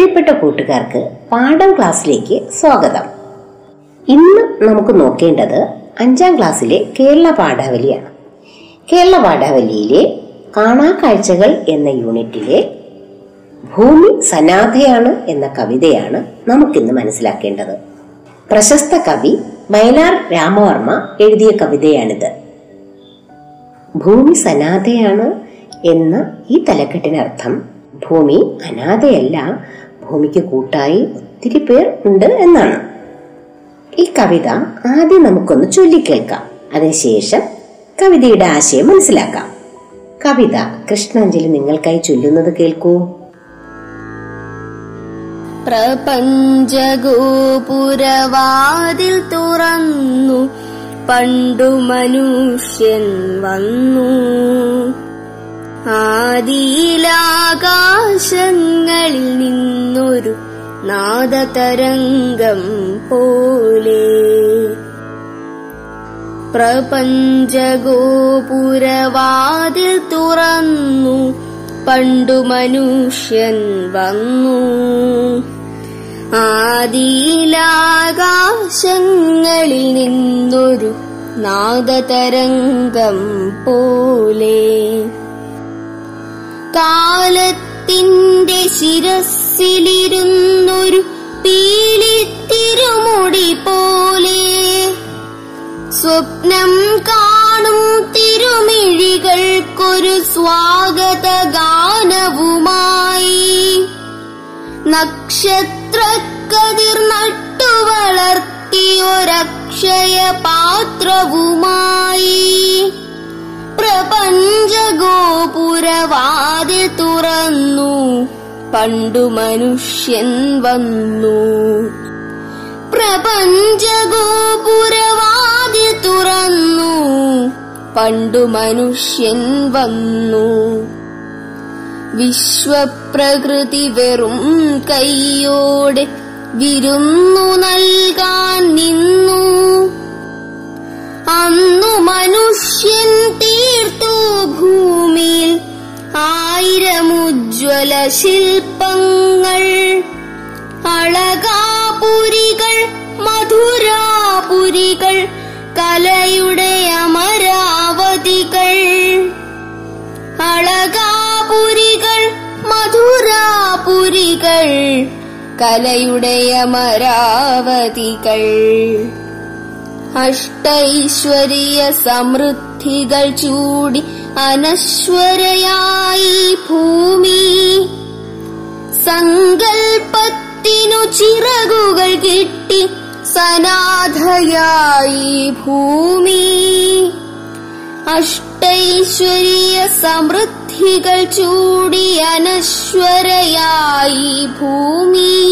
പ്രിയപ്പെട്ട കൂട്ടുകാർക്ക് പാഠം ക്ലാസ്സിലേക്ക് സ്വാഗതം. ഇന്ന് നമുക്ക് നോക്കേണ്ടത് അഞ്ചാം ക്ലാസ്സിലെ കേരള പാഠാവലിയാണ്. കേരള പാഠാവലിയിലെ കാണാ കാഴ്ചകൾ എന്ന യൂണിറ്റിലെ ഭൂമി സനാഥയാണ് എന്ന കവിതയാണ് നമുക്കിന്ന് മനസ്സിലാക്കേണ്ടത്. പ്രശസ്ത കവി വയലാർ രാമവർമ്മ എഴുതിയ കവിതയാണിത്. ഭൂമി സനാഥയാണ് എന്ന ഈ തലക്കെട്ടിനർത്ഥം ഭൂമി അനാഥയല്ല ഭൂമിക്ക് കൂട്ടായി ഒത്തിരി പേർ ഉണ്ട് എന്നാണ്. ഈ കവിത ആദ്യം നമുക്കൊന്ന് ചൊല്ലിക്കേൾക്കാം. അതിനുശേഷം കവിതയുടെ ആശയം മനസ്സിലാക്കാം. കവിത കൃഷ്ണാഞ്ജലി നിങ്ങൾക്കായി ചൊല്ലുന്നത് കേൾക്കൂ. പ്രപഞ്ചഗോപുരവാതിൽ തുറന്നു പണ്ടു മനുഷ്യൻ വന്നു. ആദിയിലാകാശങ്ങളിൽ നിന്നൊരു നാദതരംഗം പോലെ. പ്രപഞ്ചഗോപുരവാതിൽ തുറന്നു പണ്ടു മനുഷ്യൻ വന്നു. ആദിയിലാകാശങ്ങളിൽ നിന്നൊരു നാദതരംഗം പോലെ. കാലത്തിന്റെ ശിരസിലിരുന്നൊരു പീലിത്തിരുമുടി പോലെ സ്വപ്നം കാണും തിരുമിഴികൾക്കൊരു സ്വാഗത ഗാനവുമായി നക്ഷത്രക്കതിർ നട്ടു വളർത്തിയൊരക്ഷയ പാത്രവുമായി പ്രപഞ്ചഗോപുരവാതിൽ തുറന്നു. പണ്ടു മനുഷ്യൻ വന്നു. പ്രപഞ്ചഗോപുരവാതിൽ തുറന്നു. പണ്ടു മനുഷ്യൻ വന്നു. വിശ്വപ്രകൃതി വെറും കൈയോടെ വിരുന്നു നൽകാൻ നിന്നു. അന്നു മനുഷ്യൻ തീർത്തു ഭൂമിയിൽ. ആയിരമുജ്വല ശില്പങ്ങൾ അളകാപുരികൾ മധുരാപുരികൾ കലയുടെ അമരാവതികൾ. അളകാപുരികൾ മധുരാപുരികൾ കലയുടെ അമരാവതികൾ. അഷ്ടൈശ്വര്യ സമൃദ്ധികൾ ചൂടി അനശ്വരയായി ഭൂമി. സങ്കൽപ്പത്തിനു ചിറകുകൾ കിട്ടി സനാഥയായി ഭൂമി. അഷ്ടൈശ്വര്യ സമൃദ്ധികൾ ചൂടി അനശ്വരയായി ഭൂമി.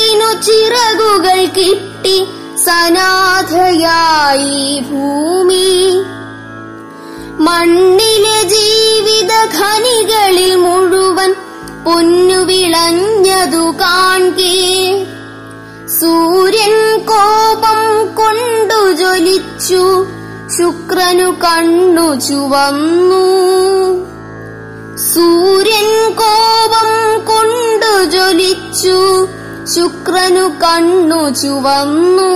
സങ്കൽപ്പത്തിനു ചിറകുകൾ കിട്ടി സനാഥയായി ഭൂമി. മണ്ണിലെ ജീവിത ഖനികളിൽ മുഴുവൻ പൊന്നു വിളഞ്ഞതു കാൺകേ. സൂര്യൻ കോപം കൊണ്ടു ജ്വലിച്ചു ശുക്രനു കണ്ണു ചുവന്നു. സൂര്യൻ കോപം കൊണ്ടു ജ്വലിച്ചു ശുക്രനു കണ്ണു ചുവന്നു.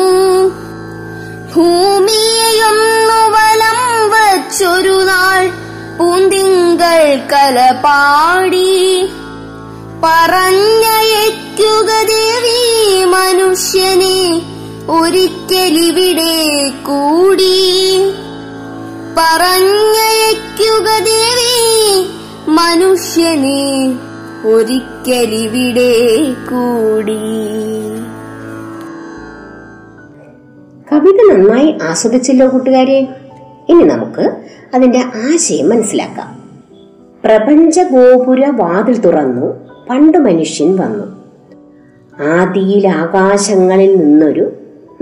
ഭൂമിയെയൊന്നു വലം വച്ചൊരു നാൾ പൂന്തിങ്കൾ കലപാടി പറഞ്ഞയക്കുക ദേവി മനുഷ്യനെ ഒരിക്കലിവിടെ കൂടി. പറഞ്ഞയക്കുക ദേവി മനുഷ്യനെ ഒരിക്കലിവിടെ കൂടി. കവിത നന്നായി ആസ്വദിച്ചല്ലോ കൂട്ടുകാരെ. ഇനി നമുക്ക് അതിന്റെ ആശയം മനസ്സിലാക്കാം. പ്രപഞ്ച ഗോപുര വാതിൽ തുറന്നു പണ്ട് മനുഷ്യൻ വന്നു. ആദിയിൽ ആകാശങ്ങളിൽ നിന്നൊരു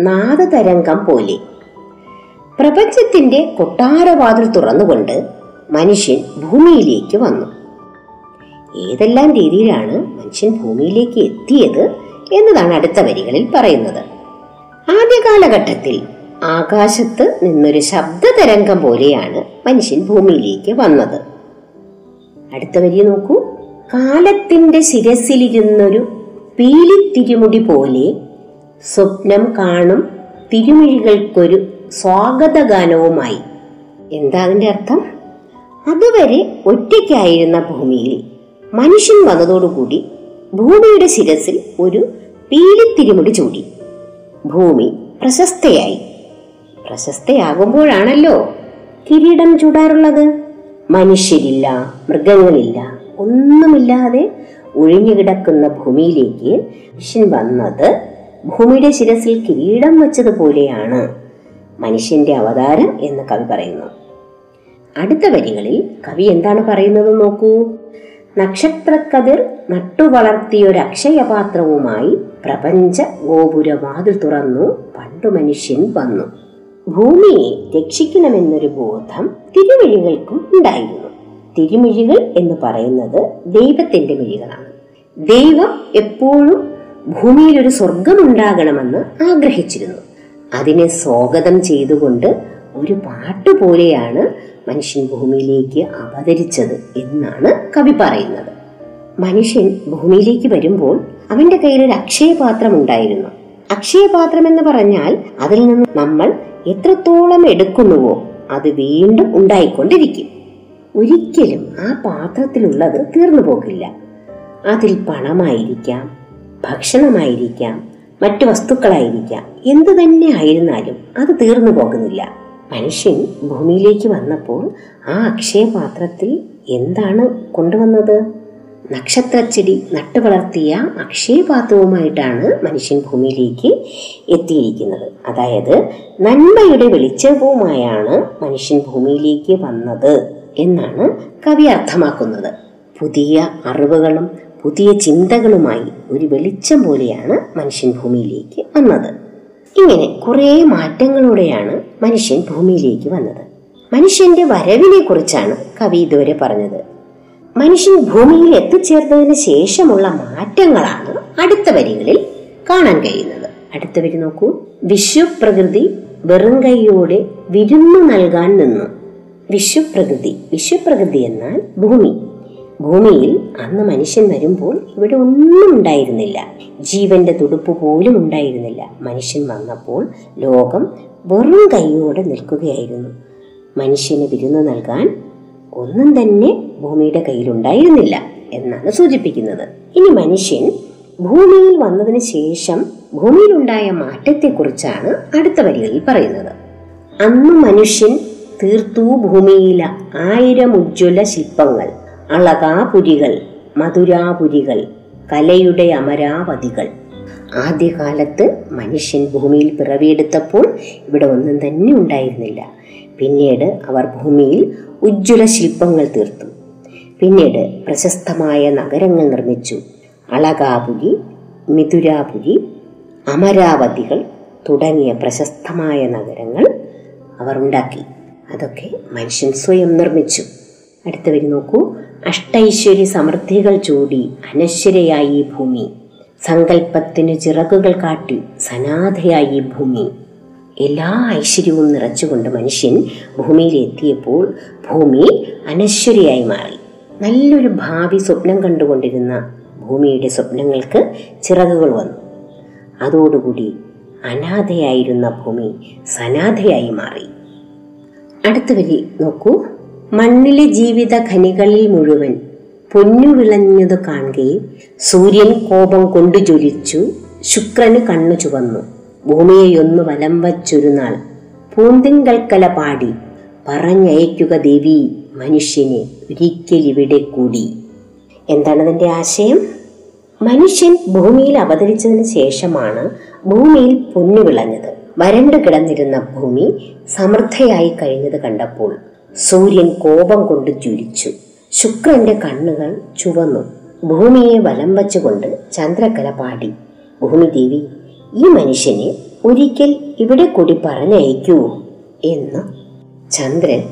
നാദതരംഗം പോലെ. പ്രപഞ്ചത്തിന്റെ കൊട്ടാരവാതിൽ തുറന്നുകൊണ്ട് മനുഷ്യൻ ഭൂമിയിലേക്ക് വന്നു. ഏതെല്ലാം രീതിയിലാണ് മനുഷ്യൻ ഭൂമിയിലേക്ക് എത്തിയത് എന്നതാണ് അടുത്ത വരികളിൽ പറയുന്നത്. ആദ്യ കാലഘട്ടത്തിൽ ആകാശത്ത് നിന്നൊരു ശബ്ദ തരംഗം പോലെയാണ് മനുഷ്യൻ ഭൂമിയിലേക്ക് വന്നത്. അടുത്ത വരി നോക്കൂ. കാലത്തിന്റെ ശിരസിലിരുന്നൊരു പീലിത്തിരുമുടി പോലെ സ്വപ്നം കാണും തിരുമിഴികൾക്കൊരു സ്വാഗതഗാനവുമായി. എന്താ അതിന്റെ അർത്ഥം? അതുവരെ ഒറ്റയ്ക്കായിരുന്ന ഭൂമിയിൽ മനുഷ്യൻ വന്നതോടുകൂടി ഭൂമിയുടെ ശിരസിൽ ഒരു പീലിത്തിരിമുടി ചൂടി. ഭൂമി പ്രശസ്തയായി. പ്രശസ്തയാകുമ്പോഴാണല്ലോ കിരീടം ചൂടാറുള്ളത്. മനുഷ്യരില്ല മൃഗങ്ങളില്ല ഒന്നുമില്ലാതെ ഒഴിഞ്ഞുകിടക്കുന്ന ഭൂമിയിലേക്ക് മനുഷ്യൻ വന്നത് ഭൂമിയുടെ ശിരസിൽ കിരീടം വെച്ചതുപോലെയാണ്. മനുഷ്യന്റെ അവതാരം എന്ന് കവി പറയുന്നു. അടുത്ത വരികളിൽ കവി എന്താണ് പറയുന്നത് നോക്കൂ. നക്ഷത്രക്കതിർ നട്ടുവളർത്തിയൊരക്ഷയപാത്രവുമായി പ്രപഞ്ച ഗോപുരവാതിൽ തുറന്നു പണ്ടു മനുഷ്യൻ വന്നു. ഭൂമിയെ രക്ഷിക്കണമെന്നൊരു ബോധം തിരുമിഴികൾക്കും ഉണ്ടായിരുന്നു. തിരുമിഴികൾ എന്ന് പറയുന്നത് ദൈവത്തിന്റെ മിഴികളാണ്. ദൈവം എപ്പോഴും ഭൂമിയിൽ ഒരു സ്വർഗമുണ്ടാകണമെന്ന് ആഗ്രഹിച്ചിരുന്നു. അതിനെ സ്വാഗതം ചെയ്തുകൊണ്ട് ഒരു പാട്ട് പോലെയാണ് മനുഷ്യൻ ഭൂമിയിലേക്ക് അവതരിച്ചത് എന്നാണ് കവി പറയുന്നത്. മനുഷ്യൻ ഭൂമിയിലേക്ക് വരുമ്പോൾ അവന്റെ കയ്യിൽ ഒരു അക്ഷയപാത്രം ഉണ്ടായിരുന്നു. അക്ഷയപാത്രം എന്ന് പറഞ്ഞാൽ അതിൽ നിന്ന് നമ്മൾ എത്രത്തോളം എടുക്കുന്നുവോ അത് വീണ്ടും ഉണ്ടായിക്കൊണ്ടിരിക്കും. ഒരിക്കലും ആ പാത്രത്തിലുള്ളത് തീർന്നു പോകില്ല. അതിൽ പണമായിരിക്കാം ഭക്ഷണമായിരിക്കാം മറ്റു വസ്തുക്കളായിരിക്കാം. എന്തു തന്നെ ആയിരുന്നാലും അത് തീർന്നു പോകുന്നില്ല. മനുഷ്യൻ ഭൂമിയിലേക്ക് വന്നപ്പോൾ ആ അക്ഷയപാത്രത്തിൽ എന്താണ് കൊണ്ടുവന്നത്? നക്ഷത്രച്ചെടി നട്ടുവളർത്തിയ അക്ഷയപാത്രവുമായിട്ടാണ് മനുഷ്യൻ ഭൂമിയിലേക്ക് എത്തിയിരിക്കുന്നത്. അതായത് നന്മയുടെ വെളിച്ചവുമായാണ് മനുഷ്യൻ ഭൂമിയിലേക്ക് വന്നത് എന്നാണ് കവി അർത്ഥമാക്കുന്നത്. പുതിയ അറിവുകളും പുതിയ ചിന്തകളുമായി ഒരു വെളിച്ചം പോലെയാണ് മനുഷ്യൻ ഭൂമിയിലേക്ക് വന്നത്. ഇങ്ങനെ കുറേ മാറ്റങ്ങളോടെയാണ് മനുഷ്യൻ ഭൂമിയിലേക്ക് വന്നത്. മനുഷ്യന്റെ വരവിനെ കുറിച്ചാണ് കവി ഇതുവരെ പറഞ്ഞത്. മനുഷ്യൻ ഭൂമിയിൽ എത്തിച്ചേർന്നതിന് ശേഷമുള്ള മാറ്റങ്ങളാണ് അടുത്ത വരികളിൽ കാണാൻ കഴിയുന്നത്. അടുത്ത വരി നോക്കൂ. വിശ്വപ്രകൃതി വെറും കൈയോടെ വിരുന്നു നൽകാൻ നിന്നു. വിശ്വപ്രകൃതി വിശ്വപ്രകൃതി എന്നാൽ ഭൂമി. ഭൂമിയിൽ അന്ന് മനുഷ്യൻ വരുമ്പോൾ ഇവിടെ ഒന്നും ഉണ്ടായിരുന്നില്ല. ജീവന്റെ തുടുപ്പ് പോലും ഉണ്ടായിരുന്നില്ല. മനുഷ്യൻ വന്നപ്പോൾ ലോകം വെറും കൈയോടെ നിൽക്കുകയായിരുന്നു. മനുഷ്യന് വിരുന്ന് നൽകാൻ ഒന്നും തന്നെ ഭൂമിയുടെ കയ്യിലുണ്ടായിരുന്നില്ല എന്നാണ് സൂചിപ്പിക്കുന്നത്. ഇനി മനുഷ്യൻ ഭൂമിയിൽ വന്നതിന് ശേഷം ഭൂമിയിലുണ്ടായ മാറ്റത്തെക്കുറിച്ചാണ് അടുത്ത വരികളിൽ പറയുന്നത്. അന്ന് മനുഷ്യൻ തീർത്തു ഭൂമിയില ആയിരം ഉജ്ജ്വല ശില്പങ്ങൾ. അളകാപുരികൾ മധുരാപുരികൾ കലയുടെ അമരാവതികൾ. ആദ്യകാലത്ത് മനുഷ്യൻ ഭൂമിയിൽ പിറവിയെടുത്തപ്പോൾ ഇവിടെ ഒന്നും തന്നെ ഉണ്ടായിരുന്നില്ല. പിന്നീട് അവർ ഭൂമിയിൽ ഉജ്ജ്വല ശില്പങ്ങൾ തീർത്തു. പിന്നീട് പ്രശസ്തമായ നഗരങ്ങൾ നിർമ്മിച്ചു. അളകാപുരി മിഥുരാപുരി അമരാവതികൾ തുടങ്ങിയ പ്രശസ്തമായ നഗരങ്ങൾ അവർ ഉണ്ടാക്കി. അതൊക്കെ മനുഷ്യൻ സ്വയം നിർമ്മിച്ചു. അടുത്ത വരി നോക്കൂ. അഷ്ടൈശ്വര്യ സമൃദ്ധികൾ ചൂടി അനശ്വരയായി ഭൂമി. സങ്കല്പത്തിന് ചിറകുകൾ കാട്ടി സനാഥയായി ഭൂമി. എല്ലാ ഐശ്വര്യവും നിറച്ചുകൊണ്ട് മനുഷ്യൻ ഭൂമിയിലെത്തിയപ്പോൾ ഭൂമി അനശ്വരയായി മാറി. നല്ലൊരു ഭാവി സ്വപ്നം കണ്ടുകൊണ്ടിരുന്ന ഭൂമിയുടെ സ്വപ്നങ്ങൾക്ക് ചിറകുകൾ വന്നു. അതോടുകൂടി അനാഥയായിരുന്ന ഭൂമി സനാഥയായി മാറി. അടുത്ത വരി നോക്കൂ. മണ്ണിലെ ജീവിത ഖനികളിൽ മുഴുവൻ പൊന്നു വിളഞ്ഞതു കാണുകയും സൂര്യൻ കോപം കൊണ്ടു ജ്വലിച്ചു ശുക്രന് കണ്ണു ചുവന്നു. ഭൂമിയെയൊന്നു വലം വച്ചൊരുനാൾ പൂന്തിങ്കൽക്കല പാടി പറഞ്ഞയക്കുക ദേവി മനുഷ്യനെ ഒരിക്കലിവിടെ കൂടി. എന്താണ് അതിന്റെ ആശയം? മനുഷ്യൻ ഭൂമിയിൽ അവതരിച്ചതിന് ശേഷമാണ് ഭൂമിയിൽ പൊന്നു വിളഞ്ഞത് വരണ്ടു കിടന്നിരുന്ന ഭൂമി സമൃദ്ധയായി കഴിഞ്ഞത് കണ്ടപ്പോൾ. സൂര്യൻ കോപം കൊണ്ട് ജ്വലിച്ചു. ശുക്രന്റെ കണ്ണുകൾ ചുവന്നു. ഭൂമിയെ വലം വച്ചുകൊണ്ട് ചന്ദ്രകല പാടി. ഭൂമിദേവി ഈ മനുഷ്യനെ ഒരിക്കൽ ഇവിടെ കൂടി പറഞ്ഞയക്കൂ എന്ന് ചന്ദ്രൻ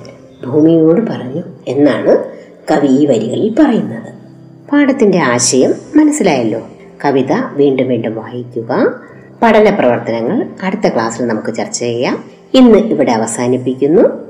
ഭൂമിയോട് പറഞ്ഞു എന്നാണ് കവി ഈ വരികളിൽ പറയുന്നത്. പാഠത്തിന്റെ ആശയം മനസ്സിലായല്ലോ. കവിത വീണ്ടും വീണ്ടും വായിക്കുക. പഠന പ്രവർത്തനങ്ങൾ അടുത്ത ക്ലാസ്സിൽ നമുക്ക് ചർച്ച ചെയ്യാം. ഇന്ന് ഇവിടെ അവസാനിപ്പിക്കുന്നു.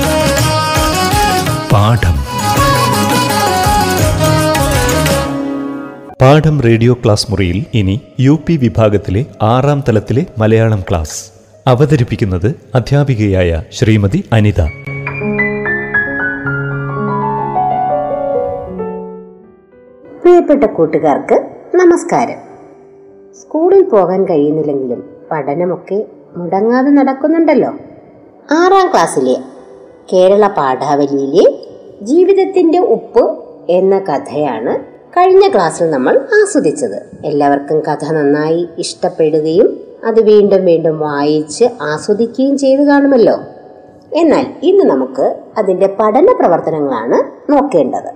പാഠം റേഡിയോ ക്ലാസ് മുറിയിൽ ഇനി യു പി വിഭാഗത്തിലെ ആറാം തലത്തിലെ മലയാളം ക്ലാസ്. അവതരിപ്പിക്കുന്നത് അധ്യാപികയായ ശ്രീമതി അനിത. പ്രിയപ്പെട്ട കൂട്ടുകാർക്ക് നമസ്കാരം. സ്കൂളിൽ പോകാൻ കഴിയുന്നില്ലെങ്കിലും പഠനമൊക്കെ മുടങ്ങാതെ നടക്കുന്നുണ്ടല്ലോ. ആറാം ക്ലാസ്സിലെ കേരള പാഠാവലിയിലെ ജീവിതത്തിന്റെ ഉപ്പ് എന്ന കഥയാണ് കഴിഞ്ഞ ക്ലാസ്സിൽ നമ്മൾ ആസ്വദിച്ചത്. എല്ലാവർക്കും കഥ നന്നായി ഇഷ്ടപ്പെടുകയും അത് വീണ്ടും വീണ്ടും വായിച്ച് ആസ്വദിക്കുകയും ചെയ്തു കാണുമല്ലോ. എന്നാൽ ഇന്ന് നമുക്ക് അതിന്റെ പഠന പ്രവർത്തനങ്ങളാണ് നോക്കേണ്ടത്.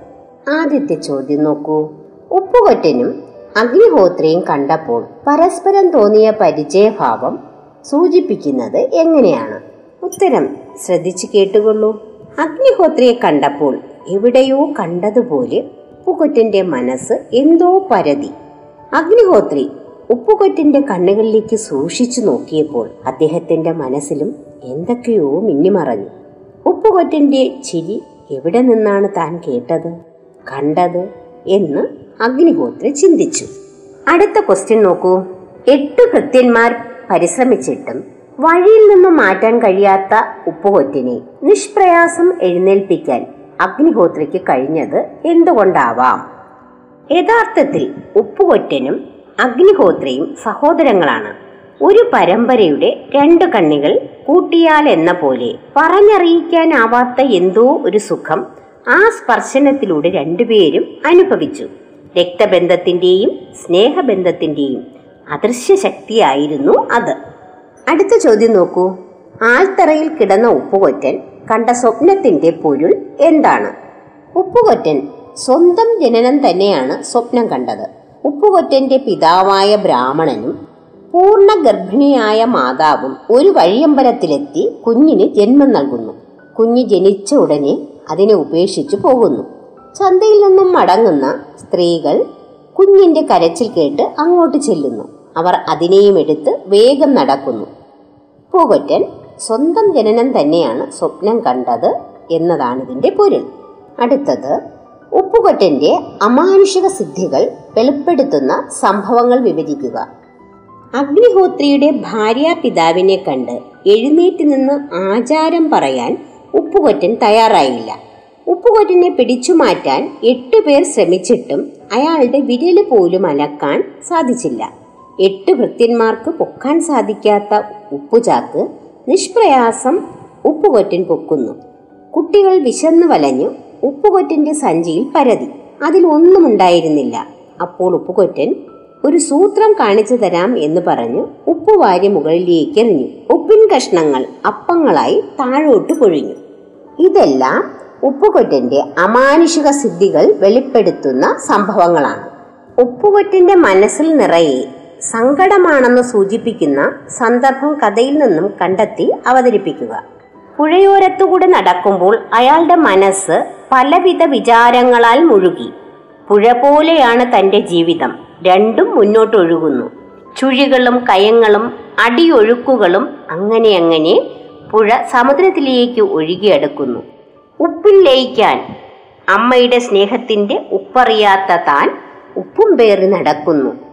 ആദ്യത്തെ ചോദ്യം നോക്കൂ. ഉപ്പുകൊറ്റനും അഗ്നിഹോത്രിയും കണ്ടപ്പോൾ പരസ്പരം തോന്നിയ പരിചയഭാവം സൂചിപ്പിക്കുന്നത് എങ്ങനെയാണ്? ഉത്തരം ശ്രദ്ധിച്ചു കേട്ടുകൊള്ളൂ. അഗ്നിഹോത്രിയെ കണ്ടപ്പോൾ എവിടെയോ കണ്ടതുപോലെ ഉപ്പുകൊറ്റന്റെ മനസ്സ് എന്തോ പരതി. അഗ്നിഹോത്രി ഉപ്പുകൊറ്റന്റെ കണ്ണുകളിലേക്ക് സൂക്ഷിച്ചു നോക്കിയപ്പോൾ അദ്ദേഹത്തിന്റെ മനസ്സിലും എന്തൊക്കെയോ മിന്നിമറഞ്ഞു. ഉപ്പുകൊറ്റന്റെ ചിരി എവിടെ നിന്നാണ് താൻ കേട്ടത് കണ്ടത് എന്ന് അഗ്നിഹോത്രി ചിന്തിച്ചു. അടുത്ത ക്വസ്റ്റ്യൻ നോക്കൂ. എട്ട് കൃത്യന്മാർ പരിശ്രമിച്ചിട്ടും വഴിയിൽ നിന്നും മാറ്റാൻ കഴിയാത്ത ഉപ്പുകൊറ്റിനെ നിഷ്പ്രയാസം എഴുന്നേൽപ്പിക്കാൻ അഗ്നിഹോത്രിക്ക് കഴിഞ്ഞത് എന്തുകൊണ്ടാവാം? യഥാർത്ഥത്തിൽ ഉപ്പുകൊറ്റനും അഗ്നിഹോത്രയും സഹോദരങ്ങളാണ്. ഒരു പരമ്പരയുടെ രണ്ട് കണ്ണികൾ കൂട്ടിയാൽ എന്ന പോലെ പറഞ്ഞറിയിക്കാനാവാത്ത എന്തോ ഒരു സുഖം ആ സ്പർശനത്തിലൂടെ രണ്ടുപേരും അനുഭവിച്ചു. രക്തബന്ധത്തിന്റെയും സ്നേഹബന്ധത്തിന്റെയും അദൃശ്യ ശക്തിയായിരുന്നു അത്. അടുത്ത ചോദ്യം നോക്കൂ. ആൽത്തറയിൽ കിടന്ന ഉപ്പുകൊറ്റൻ കണ്ട സ്വപ്നത്തിന്റെ പൊരുൾ എന്താണ്? ഉപ്പുകൊറ്റൻ സ്വന്തം ജനനം തന്നെയാണ് സ്വപ്നം കണ്ടത്. ഉപ്പുകൊറ്റന്റെ പിതാവായ ബ്രാഹ്മണനും പൂർണ ഗർഭിണിയായ മാതാവും ഒരു വഴിയമ്പലത്തിലെത്തി കുഞ്ഞിന് ജന്മം നൽകുന്നു. കുഞ്ഞ് ജനിച്ച ഉടനെ അതിനെ ഉപേക്ഷിച്ചു പോകുന്നു. ചന്തയിൽ നിന്നും മടങ്ങുന്ന സ്ത്രീകൾ കുഞ്ഞിന്റെ കരച്ചിൽ കേട്ട് അങ്ങോട്ട് ചെല്ലുന്നു. അവർ അതിനെയും എടുത്ത് വേഗം നടക്കുന്നു. പൂകൊറ്റൻ സ്വന്തം ജനനം തന്നെയാണ് സ്വപ്നം കണ്ടത് എന്നതാണ് ഇതിന്റെ പൊരുൾ. അടുത്തത് ഉപ്പുകൊറ്റന്റെ അമാനുഷിക സിദ്ധികൾ വെളിപ്പെടുത്തുന്ന സംഭവങ്ങൾ വിവരിക്കുക. അഗ്നിഹോത്രിയുടെ ഭാര്യ പിതാവിനെ കണ്ട് എഴുന്നേറ്റ് നിന്ന് ആചാരം പറയാൻ ഉപ്പുകൊറ്റൻ തയ്യാറായില്ല. ഉപ്പുകൊറ്റനെ പിടിച്ചു മാറ്റാൻ എട്ട് പേർ ശ്രമിച്ചിട്ടും അയാളുടെ വിരൽ പോലും അലക്കാൻ സാധിച്ചില്ല. എട്ട് ഭൃത്യന്മാർക്ക് പൊക്കാൻ സാധിക്കാത്ത ഉപ്പുചാക്ക് നിഷ്പ്രയാസം ഉപ്പുകൊറ്റൻ പൊക്കുന്നു. കുട്ടികൾ വിശന്നു വലഞ്ഞു ഉപ്പുകൊറ്റന്റെ സഞ്ചിയിൽ പരതി. അതിൽ ഒന്നും ഉണ്ടായിരുന്നില്ല അപ്പോൾ ഉപ്പുകൊറ്റൻ ഒരു സൂത്രം കാണിച്ചു തരാം എന്ന് പറഞ്ഞു ഉപ്പ് വാരി മുകളിലേക്ക് എറിഞ്ഞു ഉപ്പിൻ കഷ്ണങ്ങൾ അപ്പങ്ങളായി താഴോട്ട് പൊഴിഞ്ഞു ഇതെല്ലാം ഉപ്പുകൊറ്റന്റെ അമാനുഷിക സിദ്ധികൾ വെളിപ്പെടുത്തുന്ന സംഭവങ്ങളാണ്. ഉപ്പുകൊറ്റന്റെ മനസ്സിൽ നിറയെ സങ്കടമാണെന്ന് സൂചിപ്പിക്കുന്ന സന്ദർഭം കഥയിൽ നിന്നും കണ്ടെത്തി അവതരിപ്പിക്കുക. പുഴയോരത്തുകൂടെ നടക്കുമ്പോൾ അയാളുടെ മനസ്സ് പലവിധ വിചാരങ്ങളാൽ മുഴുകി. പുഴ പോലെയാണ് തന്റെ ജീവിതം. രണ്ടും മുന്നോട്ടൊഴുകുന്നു. ചുഴികളും കയങ്ങളും അടിയൊഴുക്കുകളും അങ്ങനെ അങ്ങനെ പുഴ സമുദ്രത്തിലേക്ക് ഒഴുകിയെടുക്കുന്നു. ഉപ്പിൽ ലയിക്കാൻ അമ്മയുടെ സ്നേഹത്തിന്റെ ഉപ്പറിയാത്ത താൻ ഉപ്പും പേറി നടക്കുന്നു.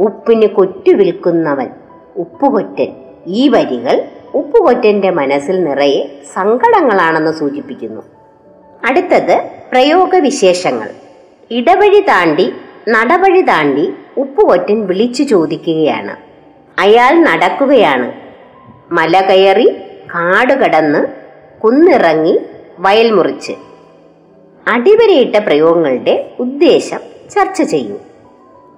ഉപ്പിന് കൊറ്റു വിൽക്കുന്നവൻ ഉപ്പുകൊറ്റൻ. ഈ വരികൾ ഉപ്പുകൊറ്റന്റെ മനസ്സിൽ നിറയെ സങ്കടങ്ങളാണെന്ന് സൂചിപ്പിക്കുന്നു. അടുത്തത് പ്രയോഗവിശേഷങ്ങൾ. ഇടവഴി താണ്ടി നടവഴി താണ്ടി ഉപ്പുകൊറ്റൻ വിളിച്ചു ചോദിക്കുകയാണ്. അയാൾ നടക്കുകയാണ്. മല കയറി കാട് കടന്ന് കുന്നിറങ്ങി വയൽ മുറിച്ച്. അടിവരയിട്ട പ്രയോഗങ്ങളുടെ ഉദ്ദേശം ചർച്ച ചെയ്യൂ.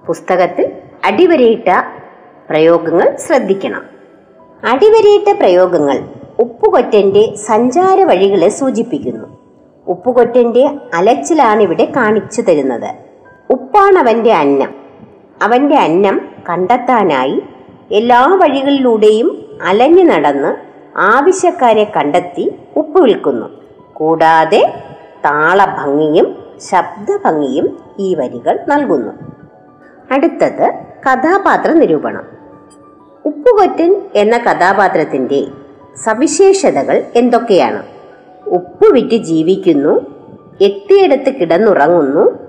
പുസ്തകത്തിൽ അടിവരയിട്ട പ്രയോഗങ്ങൾ ശ്രദ്ധിക്കണം. അടിവരയിട്ട പ്രയോഗങ്ങൾ ഉപ്പുകൊറ്റന്റെ സഞ്ചാര വഴികളെ സൂചിപ്പിക്കുന്നു. ഉപ്പുകൊറ്റന്റെ അലച്ചിലാണ് ഇവിടെ കാണിച്ചു തരുന്നത്. ഉപ്പാണവന്റെ അന്നം. അവന്റെ അന്നം കണ്ടെത്താനായി എല്ലാ വഴികളിലൂടെയും അലഞ്ഞു നടന്ന് ആവശ്യക്കാരെ കണ്ടെത്തി ഉപ്പ് വിൽക്കുന്നു. കൂടാതെ താളഭംഗിയും ശബ്ദഭംഗിയും ഈ വരികൾ നൽകുന്നു. അടുത്തത് കഥാപാത്ര നിരൂപണം. ഉപ്പുകൊറ്റൻ എന്ന കഥാപാത്രത്തിന്റെ സവിശേഷതകൾ എന്തൊക്കെയാണ്? ഉപ്പ് വിറ്റ് ജീവിക്കുന്നു എത്തിയിടത്ത് കിടന്നുറങ്ങുന്നു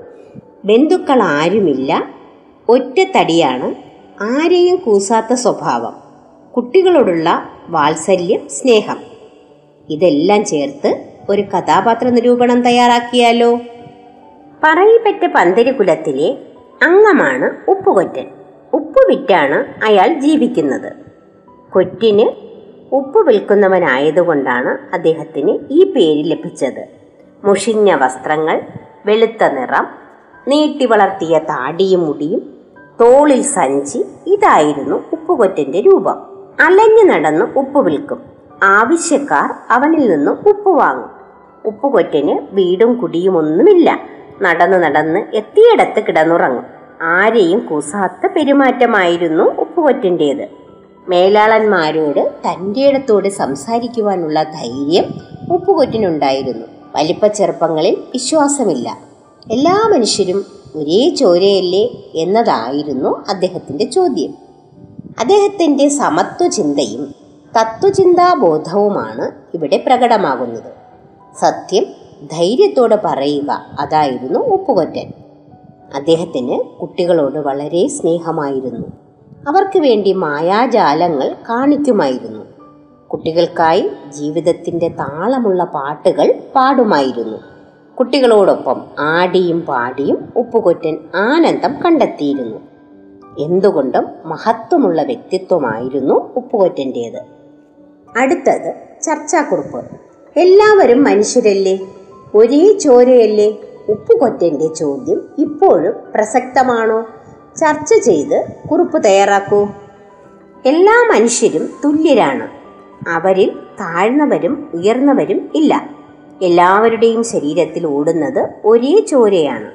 ബന്ധുക്കൾ ആരുമില്ല ഒറ്റത്തടിയാണ് ആരെയും കൂസാത്ത സ്വഭാവം കുട്ടികളോടുള്ള വാത്സല്യം സ്നേഹം. ഇതെല്ലാം ചേർത്ത് ഒരു കഥാപാത്ര നിരൂപണം തയ്യാറാക്കിയാലോ? പറയിപ്പറ്റ പന്തരികുലത്തിലെ അംഗമാണ് ഉപ്പുകൊറ്റൻ. ഉപ്പ് വിറ്റാണ് അയാൾ ജീവിക്കുന്നത്. കൊറ്റിന് ഉപ്പ് വിൽക്കുന്നവനായതുകൊണ്ടാണ് അദ്ദേഹത്തിന് ഈ പേര് ലഭിച്ചത്. മുഷിഞ്ഞ വസ്ത്രങ്ങൾ വെളുത്ത നിറം നീട്ടി വളർത്തിയ താടിയും മുടിയും തോളിൽ സഞ്ചി ഇതായിരുന്നു ഉപ്പുകൊറ്റന്റെ രൂപം. അലഞ്ഞു നടന്ന് ഉപ്പ് വിൽക്കും. ആവശ്യക്കാർ അവനിൽ നിന്ന് ഉപ്പ് വാങ്ങും. ഉപ്പുകൊറ്റന് വീടും കുടിയും ഒന്നുമില്ല. നടന്ന് നടന്ന് എത്തിയിടത്ത് കിടന്നുറങ്ങും. ആരെയും കൂസാത്ത പെരുമാറ്റമായിരുന്നു ഉപ്പുകൊറ്റന്റേത് മേലാളന്മാരോട് തന്റെ ഇടത്തോട് സംസാരിക്കുവാനുള്ള ധൈര്യം ഉപ്പുകൊറ്റിനുണ്ടായിരുന്നു. വലിപ്പച്ചെറുപ്പങ്ങളിൽ വിശ്വാസമില്ല. എല്ലാ മനുഷ്യരും ഒരേ ചോരയല്ലേ എന്നതായിരുന്നു അദ്ദേഹത്തിന്റെ ചോദ്യം. അദ്ദേഹത്തിന്റെ സമത്വചിന്തയും തത്വചിന്താബോധവുമാണ് ഇവിടെ പ്രകടമാകുന്നത്. സത്യം ധൈര്യത്തോടെ പറയുക അതായിരുന്നു ഉപ്പുകൊറ്റൻ. അദ്ദേഹത്തിന് കുട്ടികളോട് വളരെ സ്നേഹമായിരുന്നു. അവർക്ക് വേണ്ടി മായാജാലങ്ങൾ കാണിക്കുമായിരുന്നു. കുട്ടികൾക്കായി ജീവിതത്തിന്റെ താളമുള്ള പാട്ടുകൾ പാടുമായിരുന്നു. കുട്ടികളോടൊപ്പം ആടിയും പാടിയും ഉപ്പുകൊറ്റൻ ആനന്ദം കണ്ടെത്തിയിരുന്നു. എന്തുകൊണ്ടും മഹത്വമുള്ള വ്യക്തിത്വമായിരുന്നു ഉപ്പുകൊറ്റന്റേത് അടുത്തത് ചർച്ചാക്കുറിപ്പ്. എല്ലാവരും മനുഷ്യരല്ലേ? ഒരേ ചോരയല്ലേ? ഉപ്പുകൊറ്റന്റെ ചോദ്യം ഇപ്പോഴും പ്രസക്തമാണോ? ചർച്ച ചെയ്ത് കുറിപ്പ് തയ്യാറാക്കൂ. എല്ലാ മനുഷ്യരും തുല്യരാണ്. അവരിൽ താഴ്ന്നവരും ഉയർന്നവരും ഇല്ല. എല്ലാവരുടെയും ശരീരത്തിൽ ഓടുന്നത് ഒരേ ചോരയാണ്.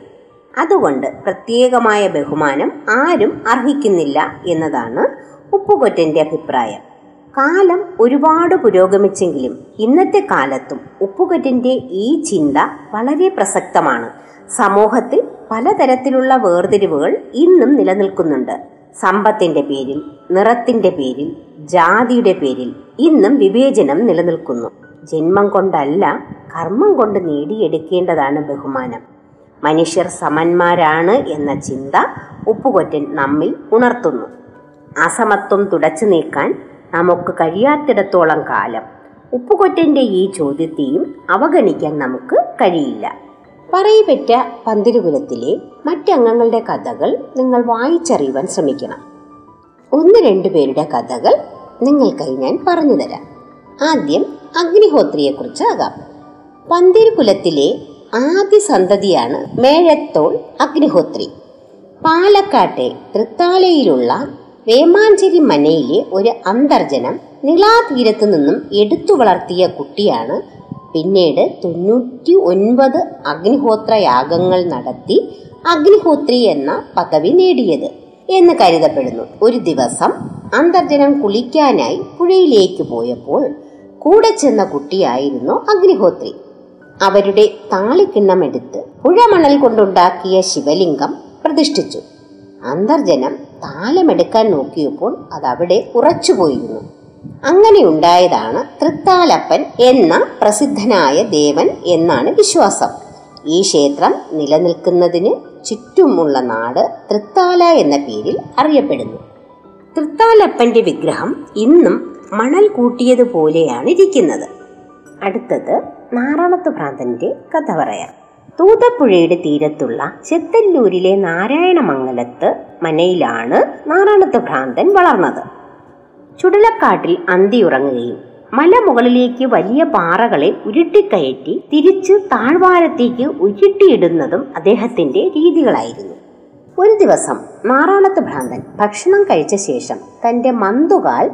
അതുകൊണ്ട് പ്രത്യേകമായ ബഹുമാനം ആരും അർഹിക്കുന്നില്ല എന്നതാണ് ഉപ്പുകൊറ്റന്റെ അഭിപ്രായം. കാലം ഒരുപാട് പുരോഗമിച്ചെങ്കിലും ഇന്നത്തെ കാലത്തും ഉപ്പുകറ്റിന്റെ ഈ ചിന്ത വളരെ പ്രസക്തമാണ്. സമൂഹത്തിൽ പലതരത്തിലുള്ള വേർതിരിവുകൾ ഇന്നും നിലനിൽക്കുന്നുണ്ട്. സമ്പത്തിന്റെ പേരിൽ നിറത്തിന്റെ പേരിൽ ജാതിയുടെ പേരിൽ ഇന്നും വിവേചനം നിലനിൽക്കുന്നു. ജന്മം കൊണ്ടല്ല കർമ്മം കൊണ്ട് നേടിയെടുക്കേണ്ടതാണ് ബഹുമാനം. മനുഷ്യർ സമന്മാരാണ് എന്ന ചിന്ത ഉപ്പുകൊറ്റൻ നമ്മിൽ ഉണർത്തുന്നു. അസമത്വം തുടച്ചു നീക്കാൻ നമുക്ക് കഴിയാത്തിടത്തോളം കാലം. ഉപ്പുകൊറ്റന്റെ ഈ ചോദ്യത്തെയും അവഗണിക്കാൻ നമുക്ക് കഴിയില്ല. പറയപ്പെട്ട പന്തിരുകുലത്തിലെ മറ്റംഗങ്ങളുടെ കഥകൾ നിങ്ങൾ വായിച്ചറിയുവാൻ ശ്രമിക്കണം. ഒന്ന് രണ്ടു പേരുടെ കഥകൾ നിങ്ങൾക്കായി ഞാൻ പറഞ്ഞു തരാം ആദ്യം അഗ്നിഹോത്രിയെക്കുറിച്ചാകാം പന്തിരുകുലത്തിലെ ആദ്യ സന്തതിയാണ് മേഴത്തോൾ അഗ്നിഹോത്രി. പാലക്കാട്ടെ തൃത്താലയിലുള്ള വേമാഞ്ചേരി മനയിലെ ഒരു അന്തർജനം നിളാതീരത്തു നിന്നും എടുത്തു വളർത്തിയ കുട്ടിയാണ്. പിന്നീട് തൊണ്ണൂറ്റി ഒൻപത് അഗ്നിഹോത്ര യാഗങ്ങൾ നടത്തി അഗ്നിഹോത്രി എന്ന പദവി നേടിയത് എന്ന് കരുതപ്പെടുന്നു. ഒരു ദിവസം അന്തർജനം കുളിക്കാനായി പുഴയിലേക്ക് പോയപ്പോൾ കൂടെ ചെന്ന കുട്ടിയായിരുന്നു അഗ്നിഹോത്രി. അവരുടെ താളിക്കിണ്ണമെടുത്ത് പുഴമണൽ കൊണ്ടുണ്ടാക്കിയ ശിവലിംഗം പ്രതിഷ്ഠിച്ചു. അന്തർജനം താലമെടുക്കാൻ നോക്കിയപ്പോൾ അതവിടെ ഉറച്ചുപോയിരുന്നു. അങ്ങനെ ഉണ്ടായതാണ് തൃത്താലപ്പൻ എന്ന പ്രസിദ്ധനായ ദേവൻ എന്നാണ് വിശ്വാസം. ഈ ക്ഷേത്രം നിലനിൽക്കുന്നതിന് ചുറ്റുമുള്ള നാട് തൃത്താല എന്ന പേരിൽ അറിയപ്പെടുന്നു. തൃത്താലപ്പന്റെ വിഗ്രഹം ഇന്നും മണൽ കൂട്ടിയതുപോലെയാണ് ഇരിക്കുന്നത്. അടുത്തത് നാറാണത്ത് ഭ്രാന്തന്റെ കഥ പറയാം. തൂതപ്പുഴയുടെ തീരത്തുള്ള ചെത്തല്ലൂരിലെ നാരായണമംഗലത്ത് മനയിലാണ് നാറാണത്ത് ഭ്രാന്തൻ വളർന്നത്. ചുടലക്കാട്ടിൽ അന്തിയുറങ്ങുകയും മലമുകളിലേക്ക് വലിയ പാറകളെ ഉരുട്ടിക്കയറ്റി തിരിച്ച് താഴ്വാരത്തേക്ക് ഉരുട്ടിയിടുന്നതും അദ്ദേഹത്തിന്റെ രീതികളായിരുന്നു. ഒരു ദിവസം നാറാണത്ത് ഭ്രാന്തൻ ഭക്ഷണം കഴിച്ച ശേഷം തന്റെ മന്തുകാൽ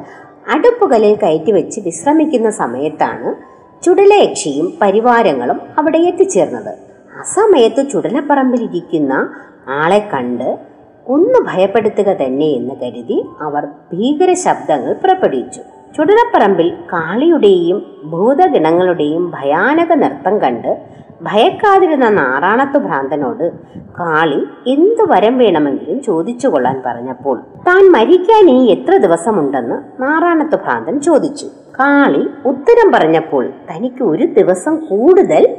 അടുപ്പുകലിൽ കയറ്റിവെച്ച് വിശ്രമിക്കുന്ന സമയത്താണ് ചുടലയക്ഷിയും പരിവാരങ്ങളും അവിടെ എത്തിച്ചേർന്നത്. സമയത്ത് ചുടലപ്പറമ്പിലിരിക്കുന്ന ആളെ കണ്ട് ഒന്ന് ഭയപ്പെടുത്തുക തന്നെ എന്ന് കരുതി അവർ ഭീകര ശബ്ദങ്ങൾ പുറപ്പെടുവിച്ചു. ചുടലപ്പറമ്പിൽ കാളിയുടെയും ഭൂതഗണങ്ങളുടെയും ഭയാനക നൃത്തം കണ്ട് ഭയക്കാതിരുന്ന നാറാണത്ത് ഭ്രാന്തനോട് കാളി എന്തു വരം വേണമെങ്കിലും ചോദിച്ചു കൊള്ളാൻ പറഞ്ഞപ്പോൾ താൻ മരിക്കാൻ ഇനി എത്ര ദിവസമുണ്ടെന്ന് നാറാണത്ത് ഭ്രാന്തൻ ചോദിച്ചു. കാളി ഉത്തരം പറഞ്ഞപ്പോൾ തനിക്ക് ഒരു ദിവസം കൂടുതൽ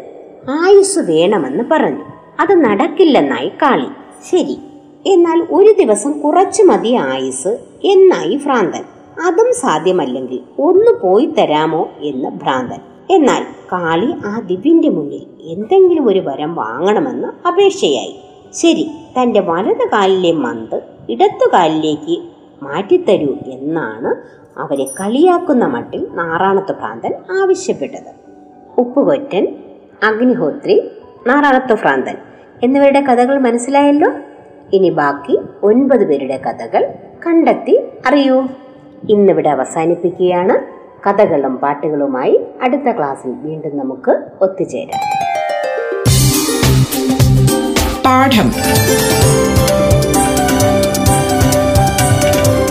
ആയുസ് വേണമെന്ന് പറഞ്ഞു. അത് നടക്കില്ലെന്നായി കാളി. ശരി എന്നാൽ ഒരു ദിവസം കുറച്ചു മതി ആയുസ് എന്നായി ഭ്രാന്തൻ. അതും സാധ്യമല്ലെങ്കിൽ ഒന്ന് പോയി തരാമോ എന്ന് ഭ്രാന്തൻ. എന്നാൽ കാളി ആ ദിവിന്റെ മുന്നിൽ എന്തെങ്കിലും ഒരു വരം വാങ്ങണമെന്ന് അപേക്ഷയായി. ശരി തന്റെ വലത് കാലിലെ മന്ത് ഇടത്തു കാലിലേക്ക് മാറ്റിത്തരൂ എന്നാണ് അവരെ കളിയാക്കുന്ന മട്ടിൽ നാറാണത്ത് ഭ്രാന്തൻ ആവശ്യപ്പെട്ടത്. ഉപ്പുകൊറ്റൻ അഗ്നിഹോത്രി നാറാണത്വഭ്രാന്തൻ എന്നിവരുടെ കഥകൾ മനസ്സിലായല്ലോ? ഇനി ബാക്കി ഒൻപത് പേരുടെ കഥകൾ കണ്ടെത്തി അറിയൂ. ഇന്നിവിടെ അവസാനിപ്പിക്കുകയാണ്. കഥകളും പാട്ടുകളുമായി അടുത്ത ക്ലാസ്സിൽ വീണ്ടും നമുക്ക് ഒത്തുചേരാം. പാഠം.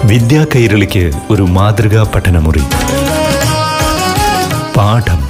വിദ്യാ കൈരളിക്ക് ഒരു മാതൃകാ പഠനമുറി. പാഠം.